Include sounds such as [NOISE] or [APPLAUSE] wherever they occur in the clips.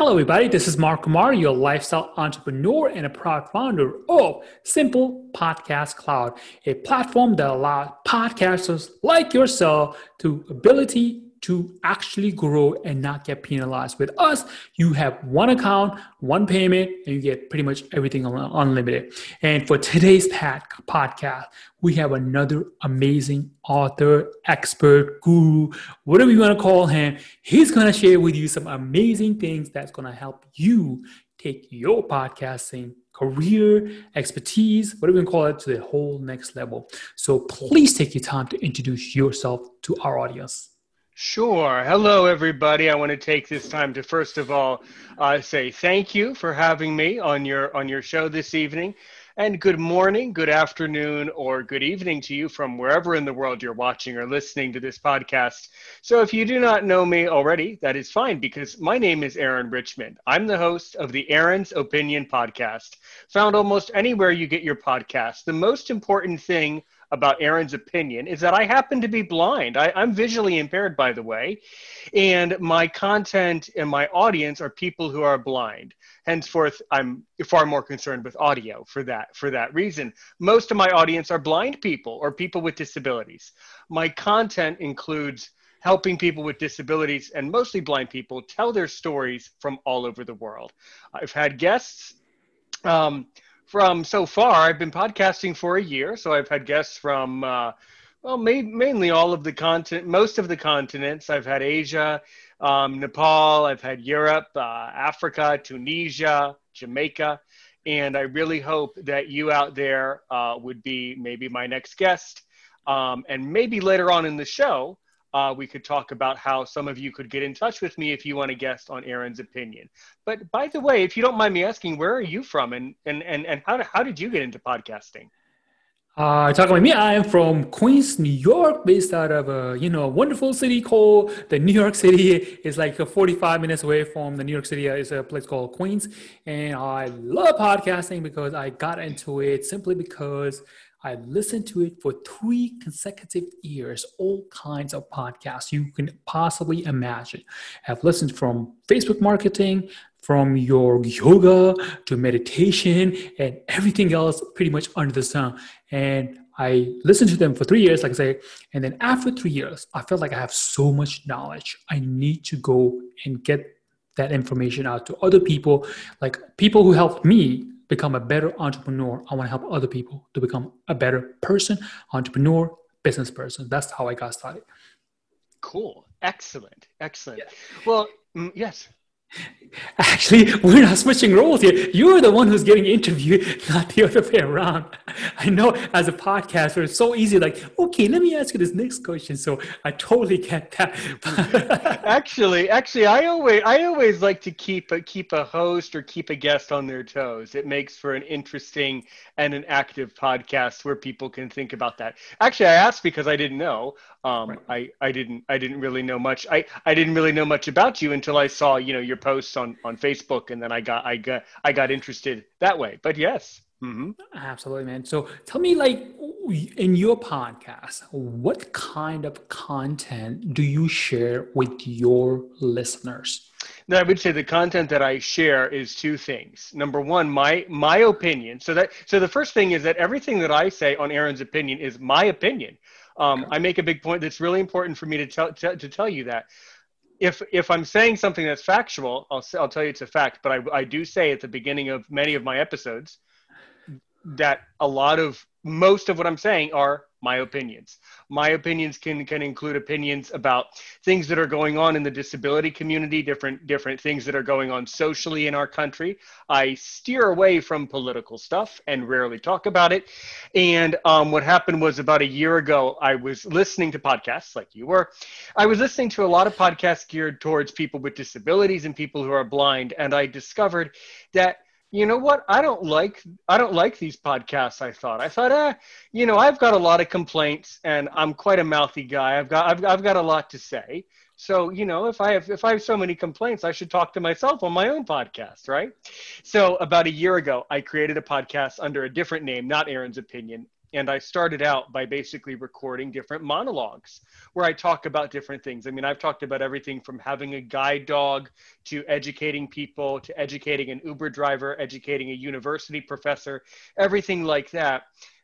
Hello, everybody. This is Mark Kumar, your lifestyle entrepreneur and a proud founder of Simple Podcast Cloud, a platform that allows podcasters like yourself to ability to actually grow and not get penalized. With us, you have one account, one payment, and you get pretty much everything unlimited. And for today's podcast, we have another amazing author, expert, guru, whatever you want to call him. He's going to share with you some amazing things that's going to help you take your podcasting career, expertise, whatever you call it, to the whole next level. So please take your time to introduce yourself to our audience. Sure. Hello, everybody. I want to take this time to first of all uh, say thank you for having me on your on your show this evening, and good morning, good afternoon, or good evening to you from wherever in the world you're watching or listening to this podcast. So, if you do not know me already, that is fine because my name is Aaron Richmond. I'm the host of the Aaron's Opinion podcast, found almost anywhere you get your podcast. The most important thing about Aaron's opinion is that I happen to be blind. I, am visually impaired, by the way, and my content and my audience are people who are blind. Henceforth, I'm far more concerned with audio for that for that reason. Most of my audience are blind people or people with disabilities. My content includes helping people with disabilities and mostly blind people tell their stories from all over the world. I've had guests. Um, from so far, I've been podcasting for a year, so I've had guests from, uh, well, ma- mainly all of the continent, most of the continents. I've had Asia, um, Nepal, I've had Europe, uh, Africa, Tunisia, Jamaica, and I really hope that you out there uh, would be maybe my next guest, um, and maybe later on in the show uh, we could talk about how some of you could get in touch with me if you want a guest on Aaron's opinion. But by the way, if you don't mind me asking, where are you from and, and, and, and how, how did you get into podcasting? Uh, talking about me, I am from Queens, New York, based out of a you know wonderful city called the New York City. [LAUGHS] It's like 45 minutes away from the New York City. It's a place called Queens, and I love podcasting because I got into it simply because I listened to it for three consecutive years, all kinds of podcasts you can possibly imagine. I've listened from Facebook marketing, from your yoga to meditation and everything else pretty much under the sun. And I listened to them for three years, like I say, and then after three years, I felt like I have so much knowledge. I need to go and get that information out to other people, like people who helped me become a better entrepreneur. I want to help other people to become a better person, entrepreneur, business person. That's how I got started. Cool. Excellent. Excellent. Yeah. Well, mm, yes. [LAUGHS] Actually, we're not switching roles here. You're the one who's getting interviewed, [LAUGHS] not the other way around. I know as a podcaster, it's so easy, like, okay, let me ask you this next question. So I totally get that. [LAUGHS] actually, actually, I always I always like to keep a keep a host or keep a guest on their toes. It makes for an interesting and an active podcast where people can think about that. Actually, I asked because I didn't know. Um, right. I, I didn't I didn't really know much. I, I didn't really know much about you until I saw, you know, your posts on on Facebook, and then I got I got I got interested that way. But yes. Mm-hmm. Absolutely, man. So tell me, like, in your podcast, what kind of content do you share with your listeners? No, I would say the content that I share is two things. Number one, my my opinion. So that so the first thing is that everything that I say on Aaron's opinion is my opinion. Um, okay. I make a big point that's really important for me to tell to, to tell you that if if I'm saying something that's factual, I'll I'll tell you it's a fact. But I I do say at the beginning of many of my episodes that a lot of most of what I'm saying are my opinions. My opinions can can include opinions about things that are going on in the disability community, different different things that are going on socially in our country. I steer away from political stuff and rarely talk about it. And um, what happened was about a year ago, I was listening to podcasts like you were. I was listening to a lot of podcasts geared towards people with disabilities and people who are blind, and I discovered that you know what? I don't like i don't like these podcasts i thought. I thought eh, you know i've got a lot of complaints and i'm quite a mouthy guy. I've got I've, I've got a lot to say. So you know if i have if i have so many complaints i should talk to myself on my own podcast right? So about a year ago i created a podcast under a different name not aaron's opinion and I started out by basically recording different monologues where I talk about different things. I mean, I've talked about everything from having a guide dog to educating people to educating an Uber driver, educating a university professor, everything like that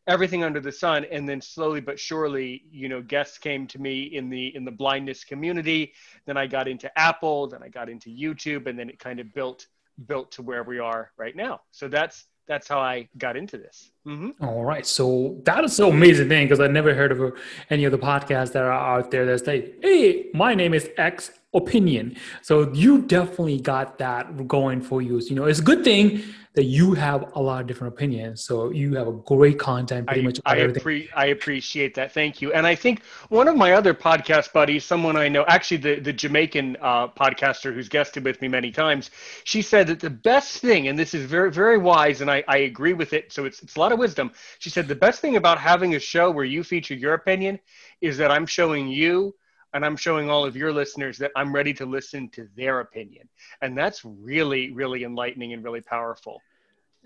everything under the sun and then slowly but surely you know guests came to me in the in the blindness community then i got into apple then i got into youtube and then it kind of built built to where we are right now so that's that's how I got into this. Mm-hmm. All right. So that is so amazing thing because I never heard of any of the podcasts that are out there that say, hey, my name is X opinion. So you definitely got that going for you. You know, it's a good thing that you have a lot of different opinions. So you have a great content pretty I, much I, appre- I appreciate that. Thank you. And I think one of my other podcast buddies, someone I know, actually the, the Jamaican uh, podcaster who's guested with me many times, she said that the best thing, and this is very, very wise, and I, I agree with it. So it's, it's a lot of wisdom. She said the best thing about having a show where you feature your opinion is that I'm showing you and I'm showing all of your listeners that I'm ready to listen to their opinion. And that's really, really enlightening and really powerful.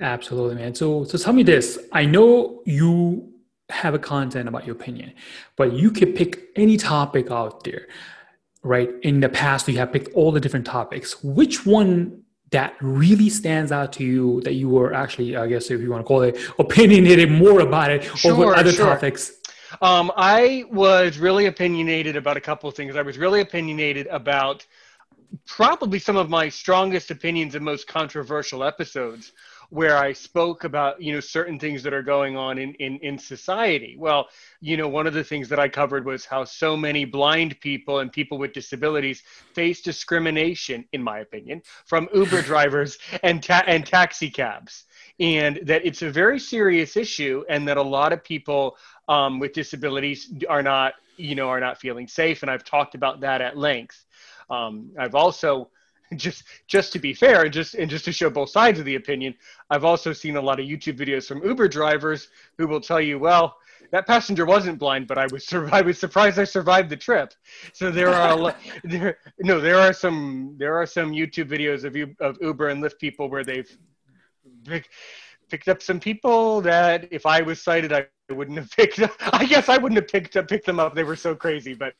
Absolutely, man. So, so tell me this. I know you have a content about your opinion, but you could pick any topic out there, right? In the past, you have picked all the different topics. Which one that really stands out to you that you were actually, I guess, if you want to call it, opinionated more about it sure, over other sure. topics? Um, I was really opinionated about a couple of things. I was really opinionated about probably some of my strongest opinions and most controversial episodes where I spoke about, you know, certain things that are going on in, in, in society. Well, you know, one of the things that I covered was how so many blind people and people with disabilities face discrimination, in my opinion, from Uber [LAUGHS] drivers and, ta- and taxi cabs. And that it's a very serious issue, and that a lot of people um, with disabilities are not, you know, are not feeling safe. And I've talked about that at length. Um, I've also just just to be fair and just and just to show both sides of the opinion i've also seen a lot of youtube videos from uber drivers who will tell you well that passenger wasn't blind but i was sur- i was surprised i survived the trip. So there are a lot there no there are some there are some youtube videos of you of uber and lyft people where they've picked up some people that if I was sighted, I wouldn't have picked up. [LAUGHS] I guess I wouldn't have picked up, picked them up. They were so crazy. But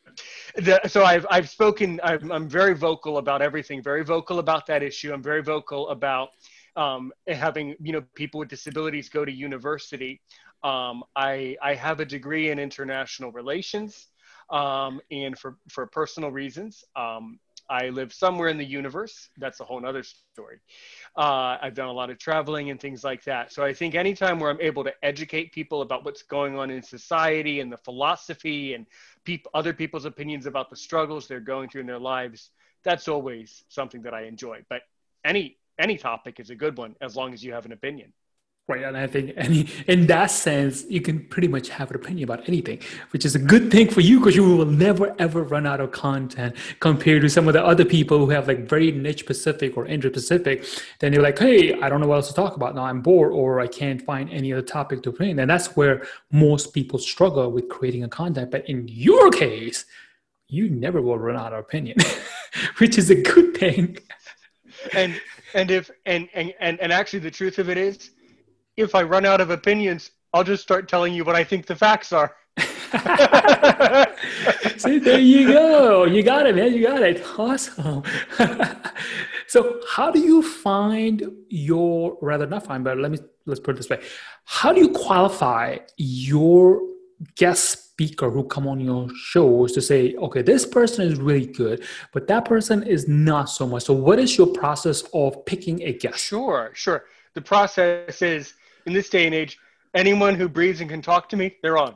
the, so I've, I've spoken, I'm, I'm very vocal about everything, very vocal about that issue. I'm very vocal about um, having, you know, people with disabilities go to university. Um, I, I have a degree in international relations. Um, and for, for personal reasons, um, I live somewhere in the universe. That's a whole other story. Uh, I've done a lot of traveling and things like that. So I think anytime where I'm able to educate people about what's going on in society and the philosophy and peop- other people's opinions about the struggles they're going through in their lives, that's always something that I enjoy. But any any topic is a good one as long as you have an opinion. Right. And I think any in that sense, you can pretty much have an opinion about anything, which is a good thing for you because you will never ever run out of content compared to some of the other people who have like very niche specific or interest specific. Then they're like, hey, I don't know what else to talk about now. I'm bored or I can't find any other topic to bring. And that's where most people struggle with creating a content. But in your case, you never will run out of opinion, [LAUGHS] which is a good thing. And and if and and and, and actually the truth of it is if I run out of opinions, I'll just start telling you what I think the facts are. [LAUGHS] [LAUGHS] See, there you go. You got it, man. You got it. Awesome. [LAUGHS] so, how do you find your rather not find, but let me let's put it this way: How do you qualify your guest speaker who come on your shows to say, okay, this person is really good, but that person is not so much. So, what is your process of picking a guest? Sure, sure. The process is in this day and age, anyone who breathes and can talk to me, they're on.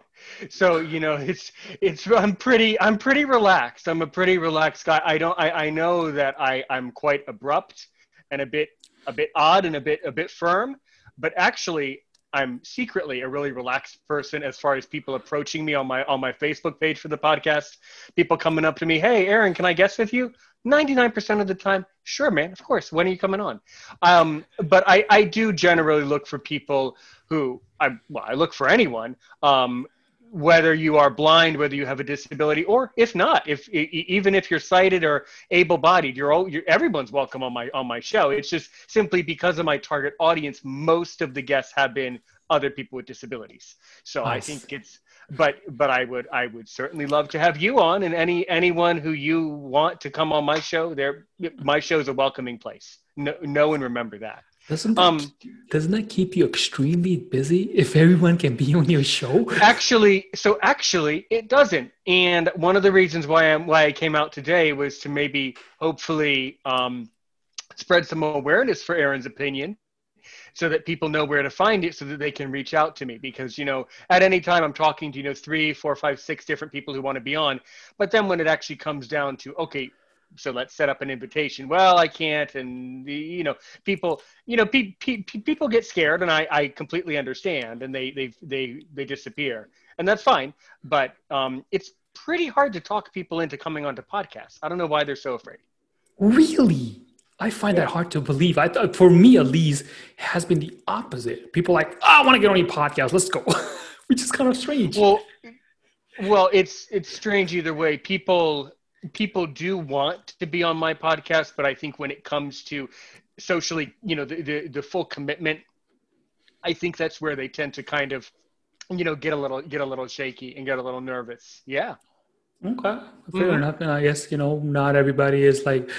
So you know, it's it's I'm pretty I'm pretty relaxed. I'm a pretty relaxed guy. I don't I, I know that I I'm quite abrupt and a bit a bit odd and a bit a bit firm, but actually I'm secretly a really relaxed person as far as people approaching me on my on my Facebook page for the podcast. People coming up to me, "Hey, Aaron, can I guest with you?" 99% of the time, sure, man, of course. When are you coming on? Um, but I, I do generally look for people who I well, I look for anyone um, whether you are blind, whether you have a disability, or if not, if even if you're sighted or able-bodied, you're, all, you're everyone's welcome on my on my show. It's just simply because of my target audience, most of the guests have been other people with disabilities. So nice. I think it's but but I would I would certainly love to have you on and any anyone who you want to come on my show. There, my show is a welcoming place. No, no one remember that. Doesn't that, um, doesn't that keep you extremely busy if everyone can be on your show? Actually, so actually it doesn't. And one of the reasons why I'm why I came out today was to maybe hopefully um, spread some awareness for Aaron's opinion so that people know where to find it so that they can reach out to me because you know at any time i'm talking to you know three four five six different people who want to be on but then when it actually comes down to okay so let's set up an invitation. Well i can't and you know people you know pe- pe- people get scared and I, I completely understand and they they they they disappear and that's fine but um, it's pretty hard to talk people into coming onto podcasts. I don't know why they're so afraid. Really? I find yeah. that hard to believe. I thought for me at least has been the opposite. People like oh, i want to get on your podcast. Let's go. [LAUGHS] Which is kind of strange. Well well it's it's strange either way. People people do want to be on my podcast, but I think when it comes to socially, you know, the, the, the full commitment, I think that's where they tend to kind of, you know, get a little get a little shaky and get a little nervous. Yeah. Okay, fair mm-hmm. enough. And I guess you know, not everybody is like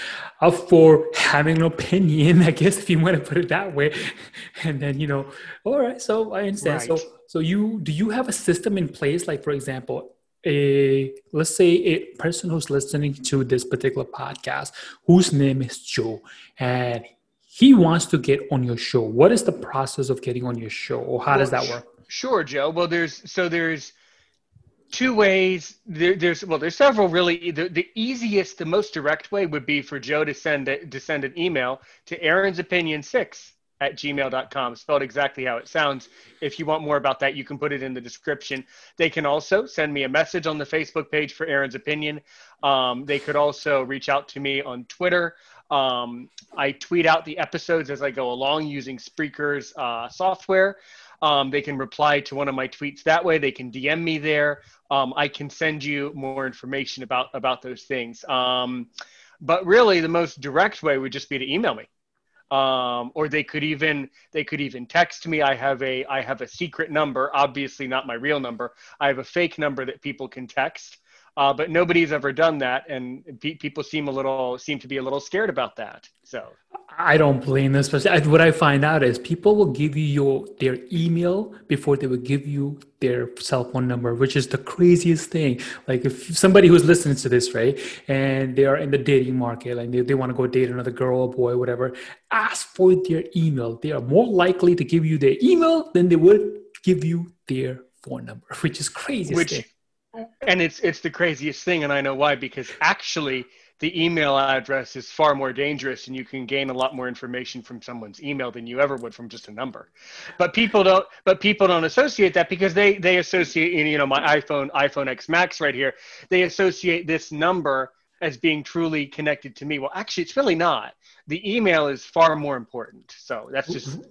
up for having an opinion. [LAUGHS] I guess if you want to put it that way. [LAUGHS] And then you know, all right. So I understand. Right. So so you do you have a system in place? Like for example, a let's say a person who's listening to this particular podcast whose name is joe and he wants to get on your show. What is the process of getting on your show? Or how well, does that work? sure joe. Well there's so there's two ways. There, there's well there's several really the, the easiest the most direct way would be for joe to send a, to send an email to aaron's opinion 6 at gmail.com, spelled exactly how it sounds. If you want more about that, you can put it in the description. They can also send me a message on the Facebook page for Aaron's Opinion. Um, they could also reach out to me on Twitter. Um, I tweet out the episodes as I go along using Spreaker's uh, software. Um, they can reply to one of my tweets that way. They can DM me there. Um, I can send you more information about about those things. Um, but really, the most direct way would just be to email me um, or they could even they could even text me. I have a i have a secret number obviously not my real number. I have a fake number that people can text. Uh, but nobody's ever done that, and pe- people seem a little seem to be a little scared about that. So I don't blame this Especially what I find out is people will give you your their email before they will give you their cell phone number, which is the craziest thing. Like if somebody who's listening to this, right, and they are in the dating market, and they, they want to go date another girl or boy, whatever, ask for their email. They are more likely to give you their email than they would give you their phone number, [LAUGHS] which is crazy. Which thing and it's it's the craziest thing and i know why because actually the email address is far more dangerous and you can gain a lot more information from someone's email than you ever would from just a number. But people don't but people don't associate that because they they associate you know my iphone iphone x max right here they associate this number as being truly connected to me. Well actually it's really not. The email is far more important. So that's just mm-hmm.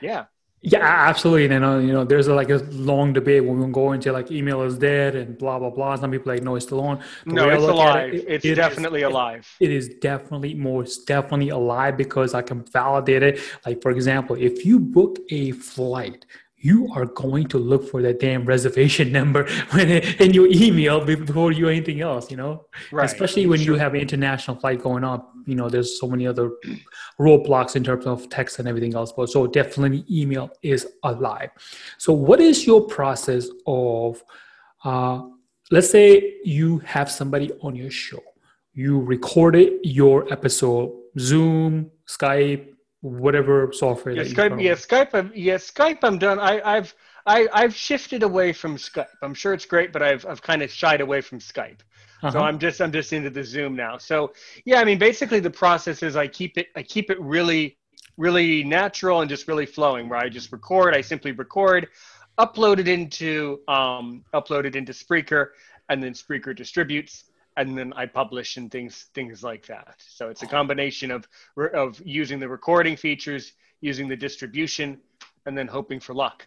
yeah yeah, absolutely. And uh, you know, there's a, like a long debate when we go into like email is dead and blah blah blah. Some people like no, it's still on. No, it's alive. It, it's it definitely is, alive. It, it is definitely most definitely alive because I can validate it. Like for example, if you book a flight you are going to look for that damn reservation [LAUGHS] number when it, in your email before you anything else, you know. Right. Especially when sure. you have an international flight going on, you know, there's so many other roadblocks in terms of text and everything else. But so definitely, email is alive. So, what is your process of? Uh, let's say you have somebody on your show, you recorded your episode, Zoom, Skype, whatever software. Yeah, Skype. Yeah, Skype. I'm, yeah, Skype. I'm done. I, I've I, I've shifted away from Skype. I'm sure it's great, but I've I've kind of shied away from Skype. Uh-huh. So I'm just I'm just into the Zoom now. So yeah, I mean, basically the process is I keep it I keep it really really natural and just really flowing. Where I just record. I simply record, upload it into um, upload it into Spreaker, and then Spreaker distributes and then I publish and things things like that. So it's a combination of of using the recording features, using the distribution, and then hoping for luck.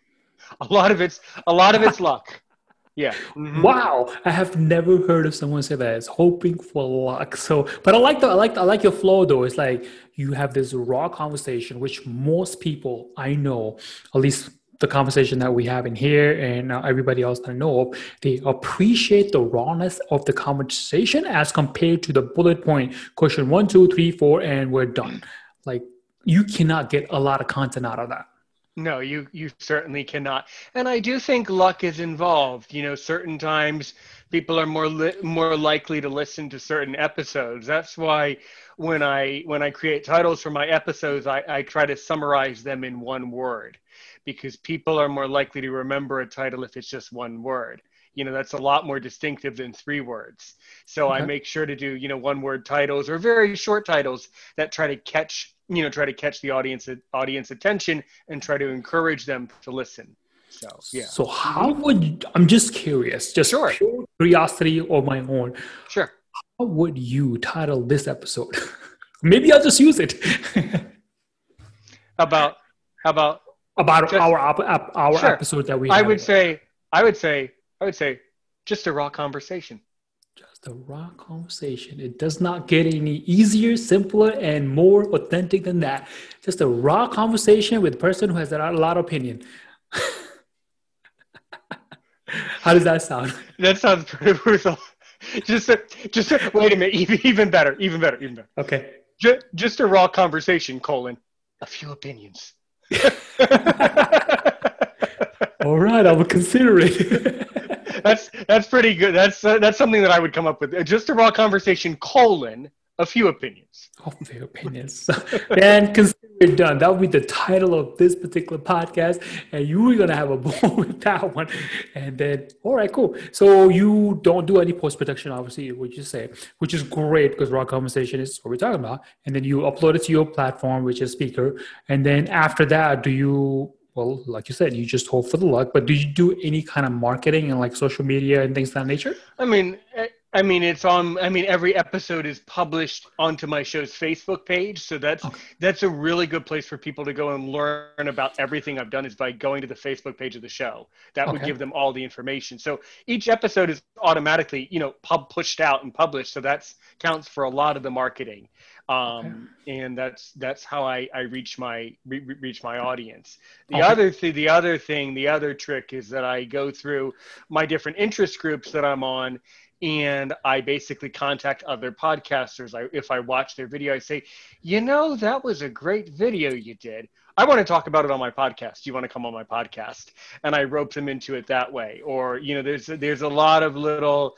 A lot of it's a lot of it's luck. [LAUGHS] Yeah. Mm-hmm. Wow, I have never heard of someone say that. It's hoping for luck. So, but I like the I like I like your flow though. It's like you have this raw conversation, which most people I know, at least the conversation that we have in here and uh, everybody else that I know of, they appreciate the rawness of the conversation as compared to the bullet point question one, two, three, four, and we're done. Like you cannot get a lot of content out of that. No, you you certainly cannot. And I do think luck is involved. You know, certain times people are more li- more likely to listen to certain episodes. That's why when I when I create titles for my episodes, I, I try to summarize them in one word because people are more likely to remember a title if it's just one word. You know that's a lot more distinctive than three words. So okay. i make sure to do you know one word titles or very short titles that try to catch you know try to catch the audience audience attention and try to encourage them to listen. So yeah. So how would i'm just curious just sure. pure curiosity of my own. Sure. How would you title this episode? [LAUGHS] Maybe i'll just use it. How [LAUGHS] about how about about just, our our sure. episode that we i would say i would say i would say just a raw conversation Just a raw conversation. It does not get any easier, simpler, and more authentic than that. Just a raw conversation with a person who has a lot of opinion. [LAUGHS] How does that sound? That sounds pretty brutal. [LAUGHS] Just, a, just a, wait a minute. Even, even better. Even better. Even better. Okay. Just, just a raw conversation. Colon. A few opinions. [LAUGHS] All right, I will consider it [LAUGHS] that's that's pretty good. That's uh, that's something that I would come up with. Just a raw conversation colon a few opinions. A few opinions. [LAUGHS] and consider it done. That would be the title of this particular podcast. And you were going to have a [LAUGHS] ball with that one. And then, all right, cool. So you don't do any post production, obviously, what you say, which is great because raw conversation is what we're talking about. And then you upload it to your platform, which is Spreaker. And then after that, do you well, like you said, you just hope for the luck. But do you do any kind of marketing and like social media and things of that nature? I mean, I mean, it's on. I mean, every episode is published onto my show's Facebook page, so that's okay. that's a really good place for people to go and learn about everything I've done. Is by going to the Facebook page of the show. That would give them all the information. So each episode is automatically, you know, pub pushed out and published. So that's counts for a lot of the marketing um, okay. and that's that's how I, I reach my re- reach my audience. The okay. other thing, the other thing, the other trick is that I go through my different interest groups that I'm on, and I basically contact other podcasters. I, if I watch their video, I say, you know, that was a great video you did. I want to talk about it on my podcast. Do you want to come on my podcast? And I rope them into it that way. Or you know, there's there's a lot of little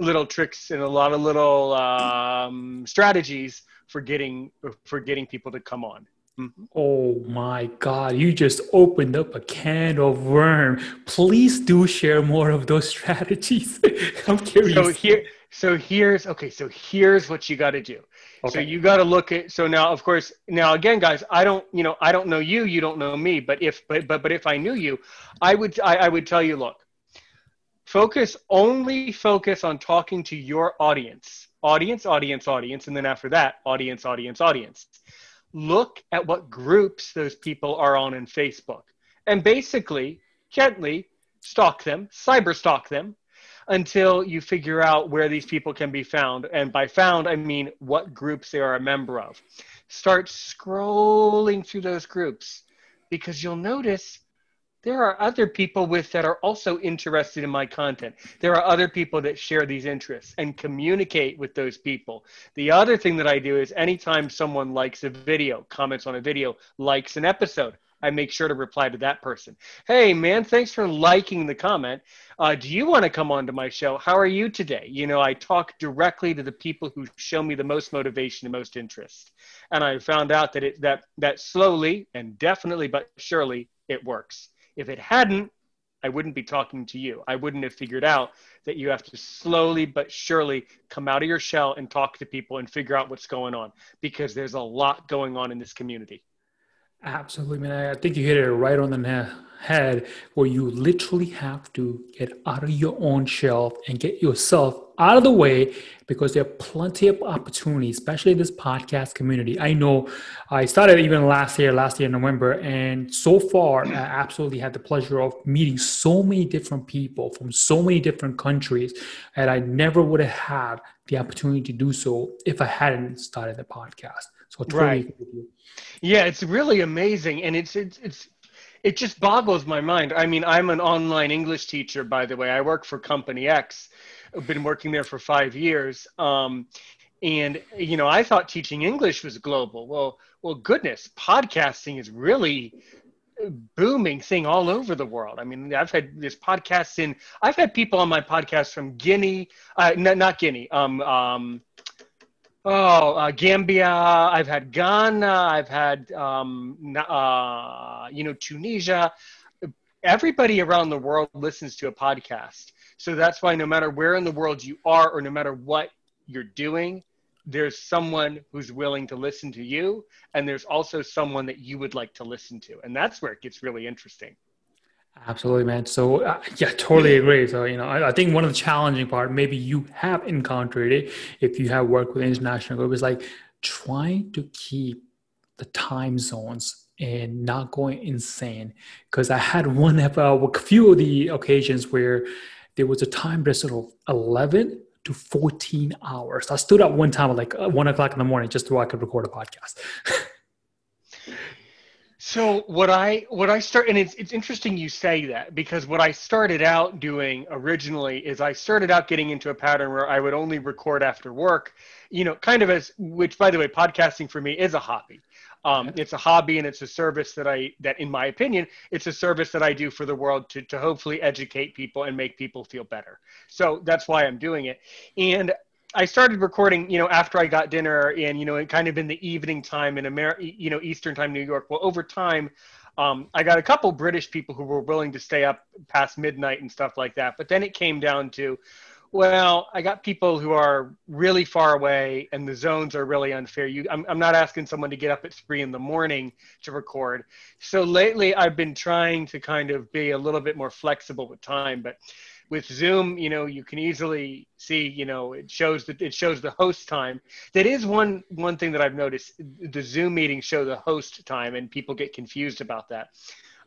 little tricks and a lot of little um, strategies for getting for getting people to come on. Mm-hmm. Oh my God, you just opened up a can of worm. Please do share more of those [LAUGHS] strategies. I'm curious. So here so here's okay, so here's what you gotta do. Okay. So you gotta look at so now of course now again guys, I don't you know, I don't know you, you don't know me, but if but but but if I knew you, I would I, I would tell you, look, focus only focus on talking to your audience audience, audience, audience, and then after that, audience, audience, audience. Look at what groups those people are on in Facebook and basically gently stalk them, cyber stalk them until you figure out where these people can be found. And by found, I mean what groups they are a member of. Start scrolling through those groups because you'll notice there are other people with that are also interested in my content. There are other people that share these interests and communicate with those people. The other thing that I do is anytime someone likes a video, comments on a video, likes an episode, I make sure to reply to that person. Hey, man, thanks for liking the comment. Uh, do you want to come on to my show? How are you today? You know, I talk directly to the people who show me the most motivation and most interest. And I found out that it that that slowly and definitely but surely it works. If it hadn't, I wouldn't be talking to you. I wouldn't have figured out that you have to slowly but surely come out of your shell and talk to people and figure out what's going on because there's a lot going on in this community. Absolutely, man. I think you hit it right on the head where you literally have to get out of your own shell and get yourself out of the way because there are plenty of opportunities, especially this podcast community. I know I started even last year, last year in November, and so far I absolutely had the pleasure of meeting so many different people from so many different countries that I never would have had the opportunity to do so if I hadn't started the podcast. So totally right. Yeah, it's really amazing, and it's it's it's it just boggles my mind. I mean, I'm an online English teacher, by the way. I work for Company X. Been working there for five years. Um, and you know, I thought teaching English was global. Well, well, goodness, podcasting is really booming thing all over the world. I mean, I've had this podcast in. I've had people on my podcast from Guinea, uh, not, not Guinea. Um, um, Oh, uh, Gambia. I've had Ghana. I've had, um, uh, you know, Tunisia. Everybody around the world listens to a podcast. So that's why no matter where in the world you are, or no matter what you're doing, there's someone who's willing to listen to you, and there's also someone that you would like to listen to, and that's where it gets really interesting. Absolutely, man. So uh, yeah, totally agree. So you know, I, I, think one of the challenging part, maybe you have encountered it if you have worked with international group, is like trying to keep the time zones and not going insane. Because I had one of uh, a few of the occasions where there was a time difference of eleven to 14 hours. I stood up one time at like one o'clock in the morning just so I could record a podcast. [LAUGHS] So what I what I start and it's it's interesting you say that because what I started out doing originally is I started out getting into a pattern where I would only record after work, you know, kind of as which by the way, podcasting for me is a hobby. Um, it's a hobby and it's a service that I that in my opinion, it's a service that I do for the world to to hopefully educate people and make people feel better. So that's why I'm doing it. And I started recording, you know, after I got dinner and, you know, and kind of in the evening time in America, you know, Eastern time, New York. Well, over time, um, I got a couple British people who were willing to stay up past midnight and stuff like that. But then it came down to, well, I got people who are really far away and the zones are really unfair. You, I'm, I'm not asking someone to get up at three in the morning to record. So lately I've been trying to kind of be a little bit more flexible with time, but with Zoom, you know, you can easily see, you know, it shows that it shows the host time. That is one one thing that I've noticed. The Zoom meetings show the host time, and people get confused about that.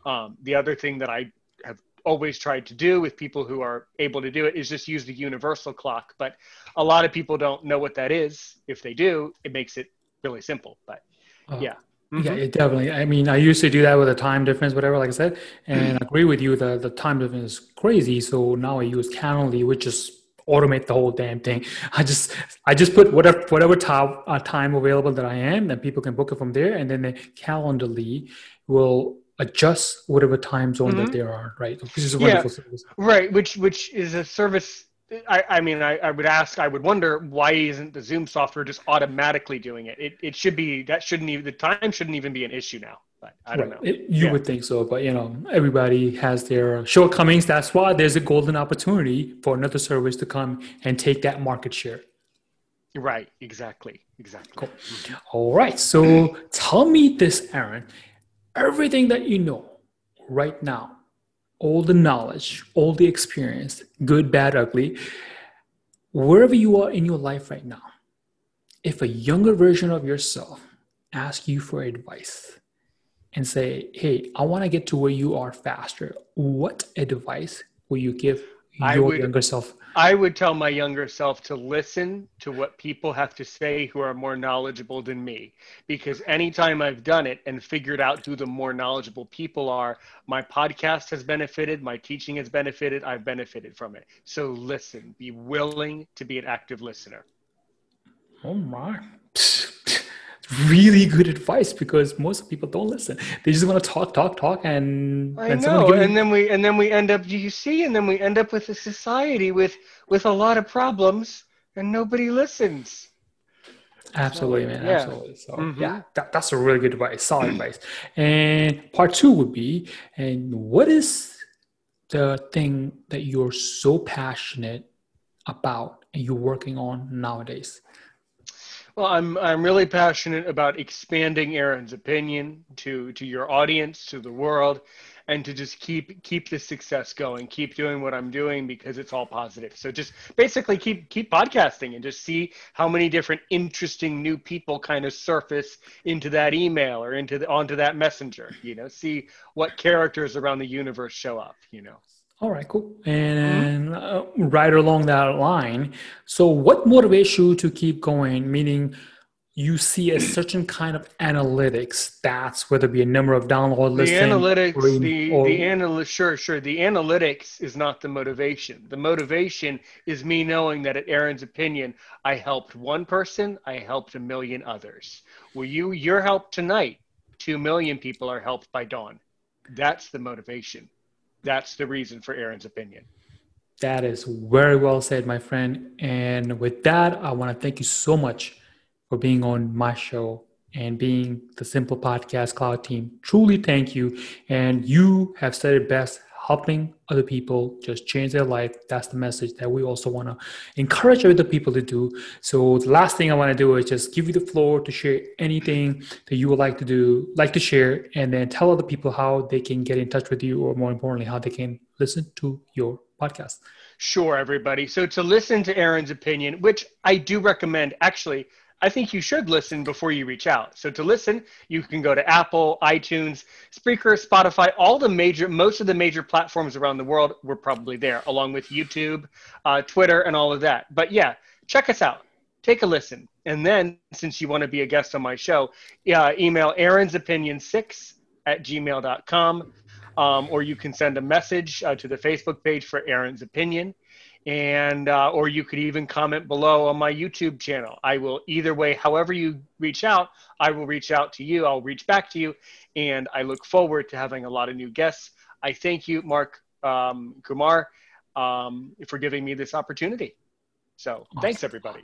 Um, the other thing that I have always tried to do with people who are able to do it is just use the universal clock. But a lot of people don't know what that is. If they do, it makes it really simple. But uh, yeah. Mm-hmm. Yeah, it definitely. I mean, I used to do that with a time difference, whatever, like I said, and I agree with you that the time difference is crazy. So now I use Calendly, which just automate the whole damn thing. I just I just put whatever whatever time uh, time available that I am, then people can book it from there, and then the Calendly will adjust whatever time zone mm-hmm. that there are, right? Which is a wonderful yeah, service. Right, which which is a service I, I mean, I, I would ask, I would wonder why isn't the Zoom software just automatically doing it? It, it should be, that shouldn't even, the time shouldn't even be an issue now. But I don't right. know. It, you yeah. would think so, but you know, everybody has their shortcomings. That's why there's a golden opportunity for another service to come and take that market share. Right, exactly, exactly. Cool. All right, so tell me this, Aaron. Everything that you know right now all the knowledge, all the experience, good, bad, ugly, wherever you are in your life right now, if a younger version of yourself asks you for advice and say, Hey, I want to get to where you are faster, what advice will you give your would, younger self? I would tell my younger self to listen to what people have to say who are more knowledgeable than me. Because anytime I've done it and figured out who the more knowledgeable people are, my podcast has benefited, my teaching has benefited, I've benefited from it. So listen, be willing to be an active listener. Oh my really good advice because most people don't listen. They just want to talk, talk, talk, and I and know. And then we and then we end up. You see, and then we end up with a society with with a lot of problems, and nobody listens. Absolutely, so, man. Yeah. Absolutely. So mm-hmm. yeah, that, that's a really good advice. Solid advice. And part two would be, and what is the thing that you're so passionate about and you're working on nowadays? Well, I'm I'm really passionate about expanding Aaron's opinion to to your audience, to the world, and to just keep keep the success going keep doing what i'm doing because it's all positive. So just basically keep keep podcasting and just see how many different interesting new people kind of surface into that email or into the onto that messenger you know see what characters around the universe show up you know all right, cool. And mm-hmm. uh, right along that line, so what motivates you to keep going? Meaning, you see a certain kind of analytics stats, whether it be a number of download the analytics or, the, or, the analytics sure sure the analytics is not the motivation the motivation is me knowing that at aaron's opinion i helped one person i helped a million others well you your help tonight two million people are helped by dawn that's the motivation that's the reason for aaron's opinion that is very well said my friend and with that i want to thank you so much for being on my show and being the Simple Podcast Cloud team. Truly thank you. And you have said it best helping other people just change their life. That's the message that we also want to encourage other people to do. So the last thing I want to do is just give you the floor to share anything that you would like to do, like to share, and then tell other people how they can get in touch with you, or more importantly, how they can listen to your podcast. Sure, everybody. So to listen to Aaron's opinion, which I do recommend, actually, I think you should listen before you reach out. So to listen, you can go to Apple, iTunes, Spreaker, Spotify, all the major, most of the major platforms around the world. We're probably there, along with YouTube, uh, Twitter, and all of that. But yeah, check us out. Take a listen. And then, since you want to be a guest on my show, uh, email Aaron's Opinion 6 at gmail.com. Um, or you can send a message uh, to the Facebook page for Aaron's Opinion and uh, or you could even comment below on my youtube channel. I will either way however you reach out i will reach out to you i'll reach back to you and i look forward to having a lot of new guests. I thank you mark um, kumar um, for giving me this opportunity. So awesome. thanks everybody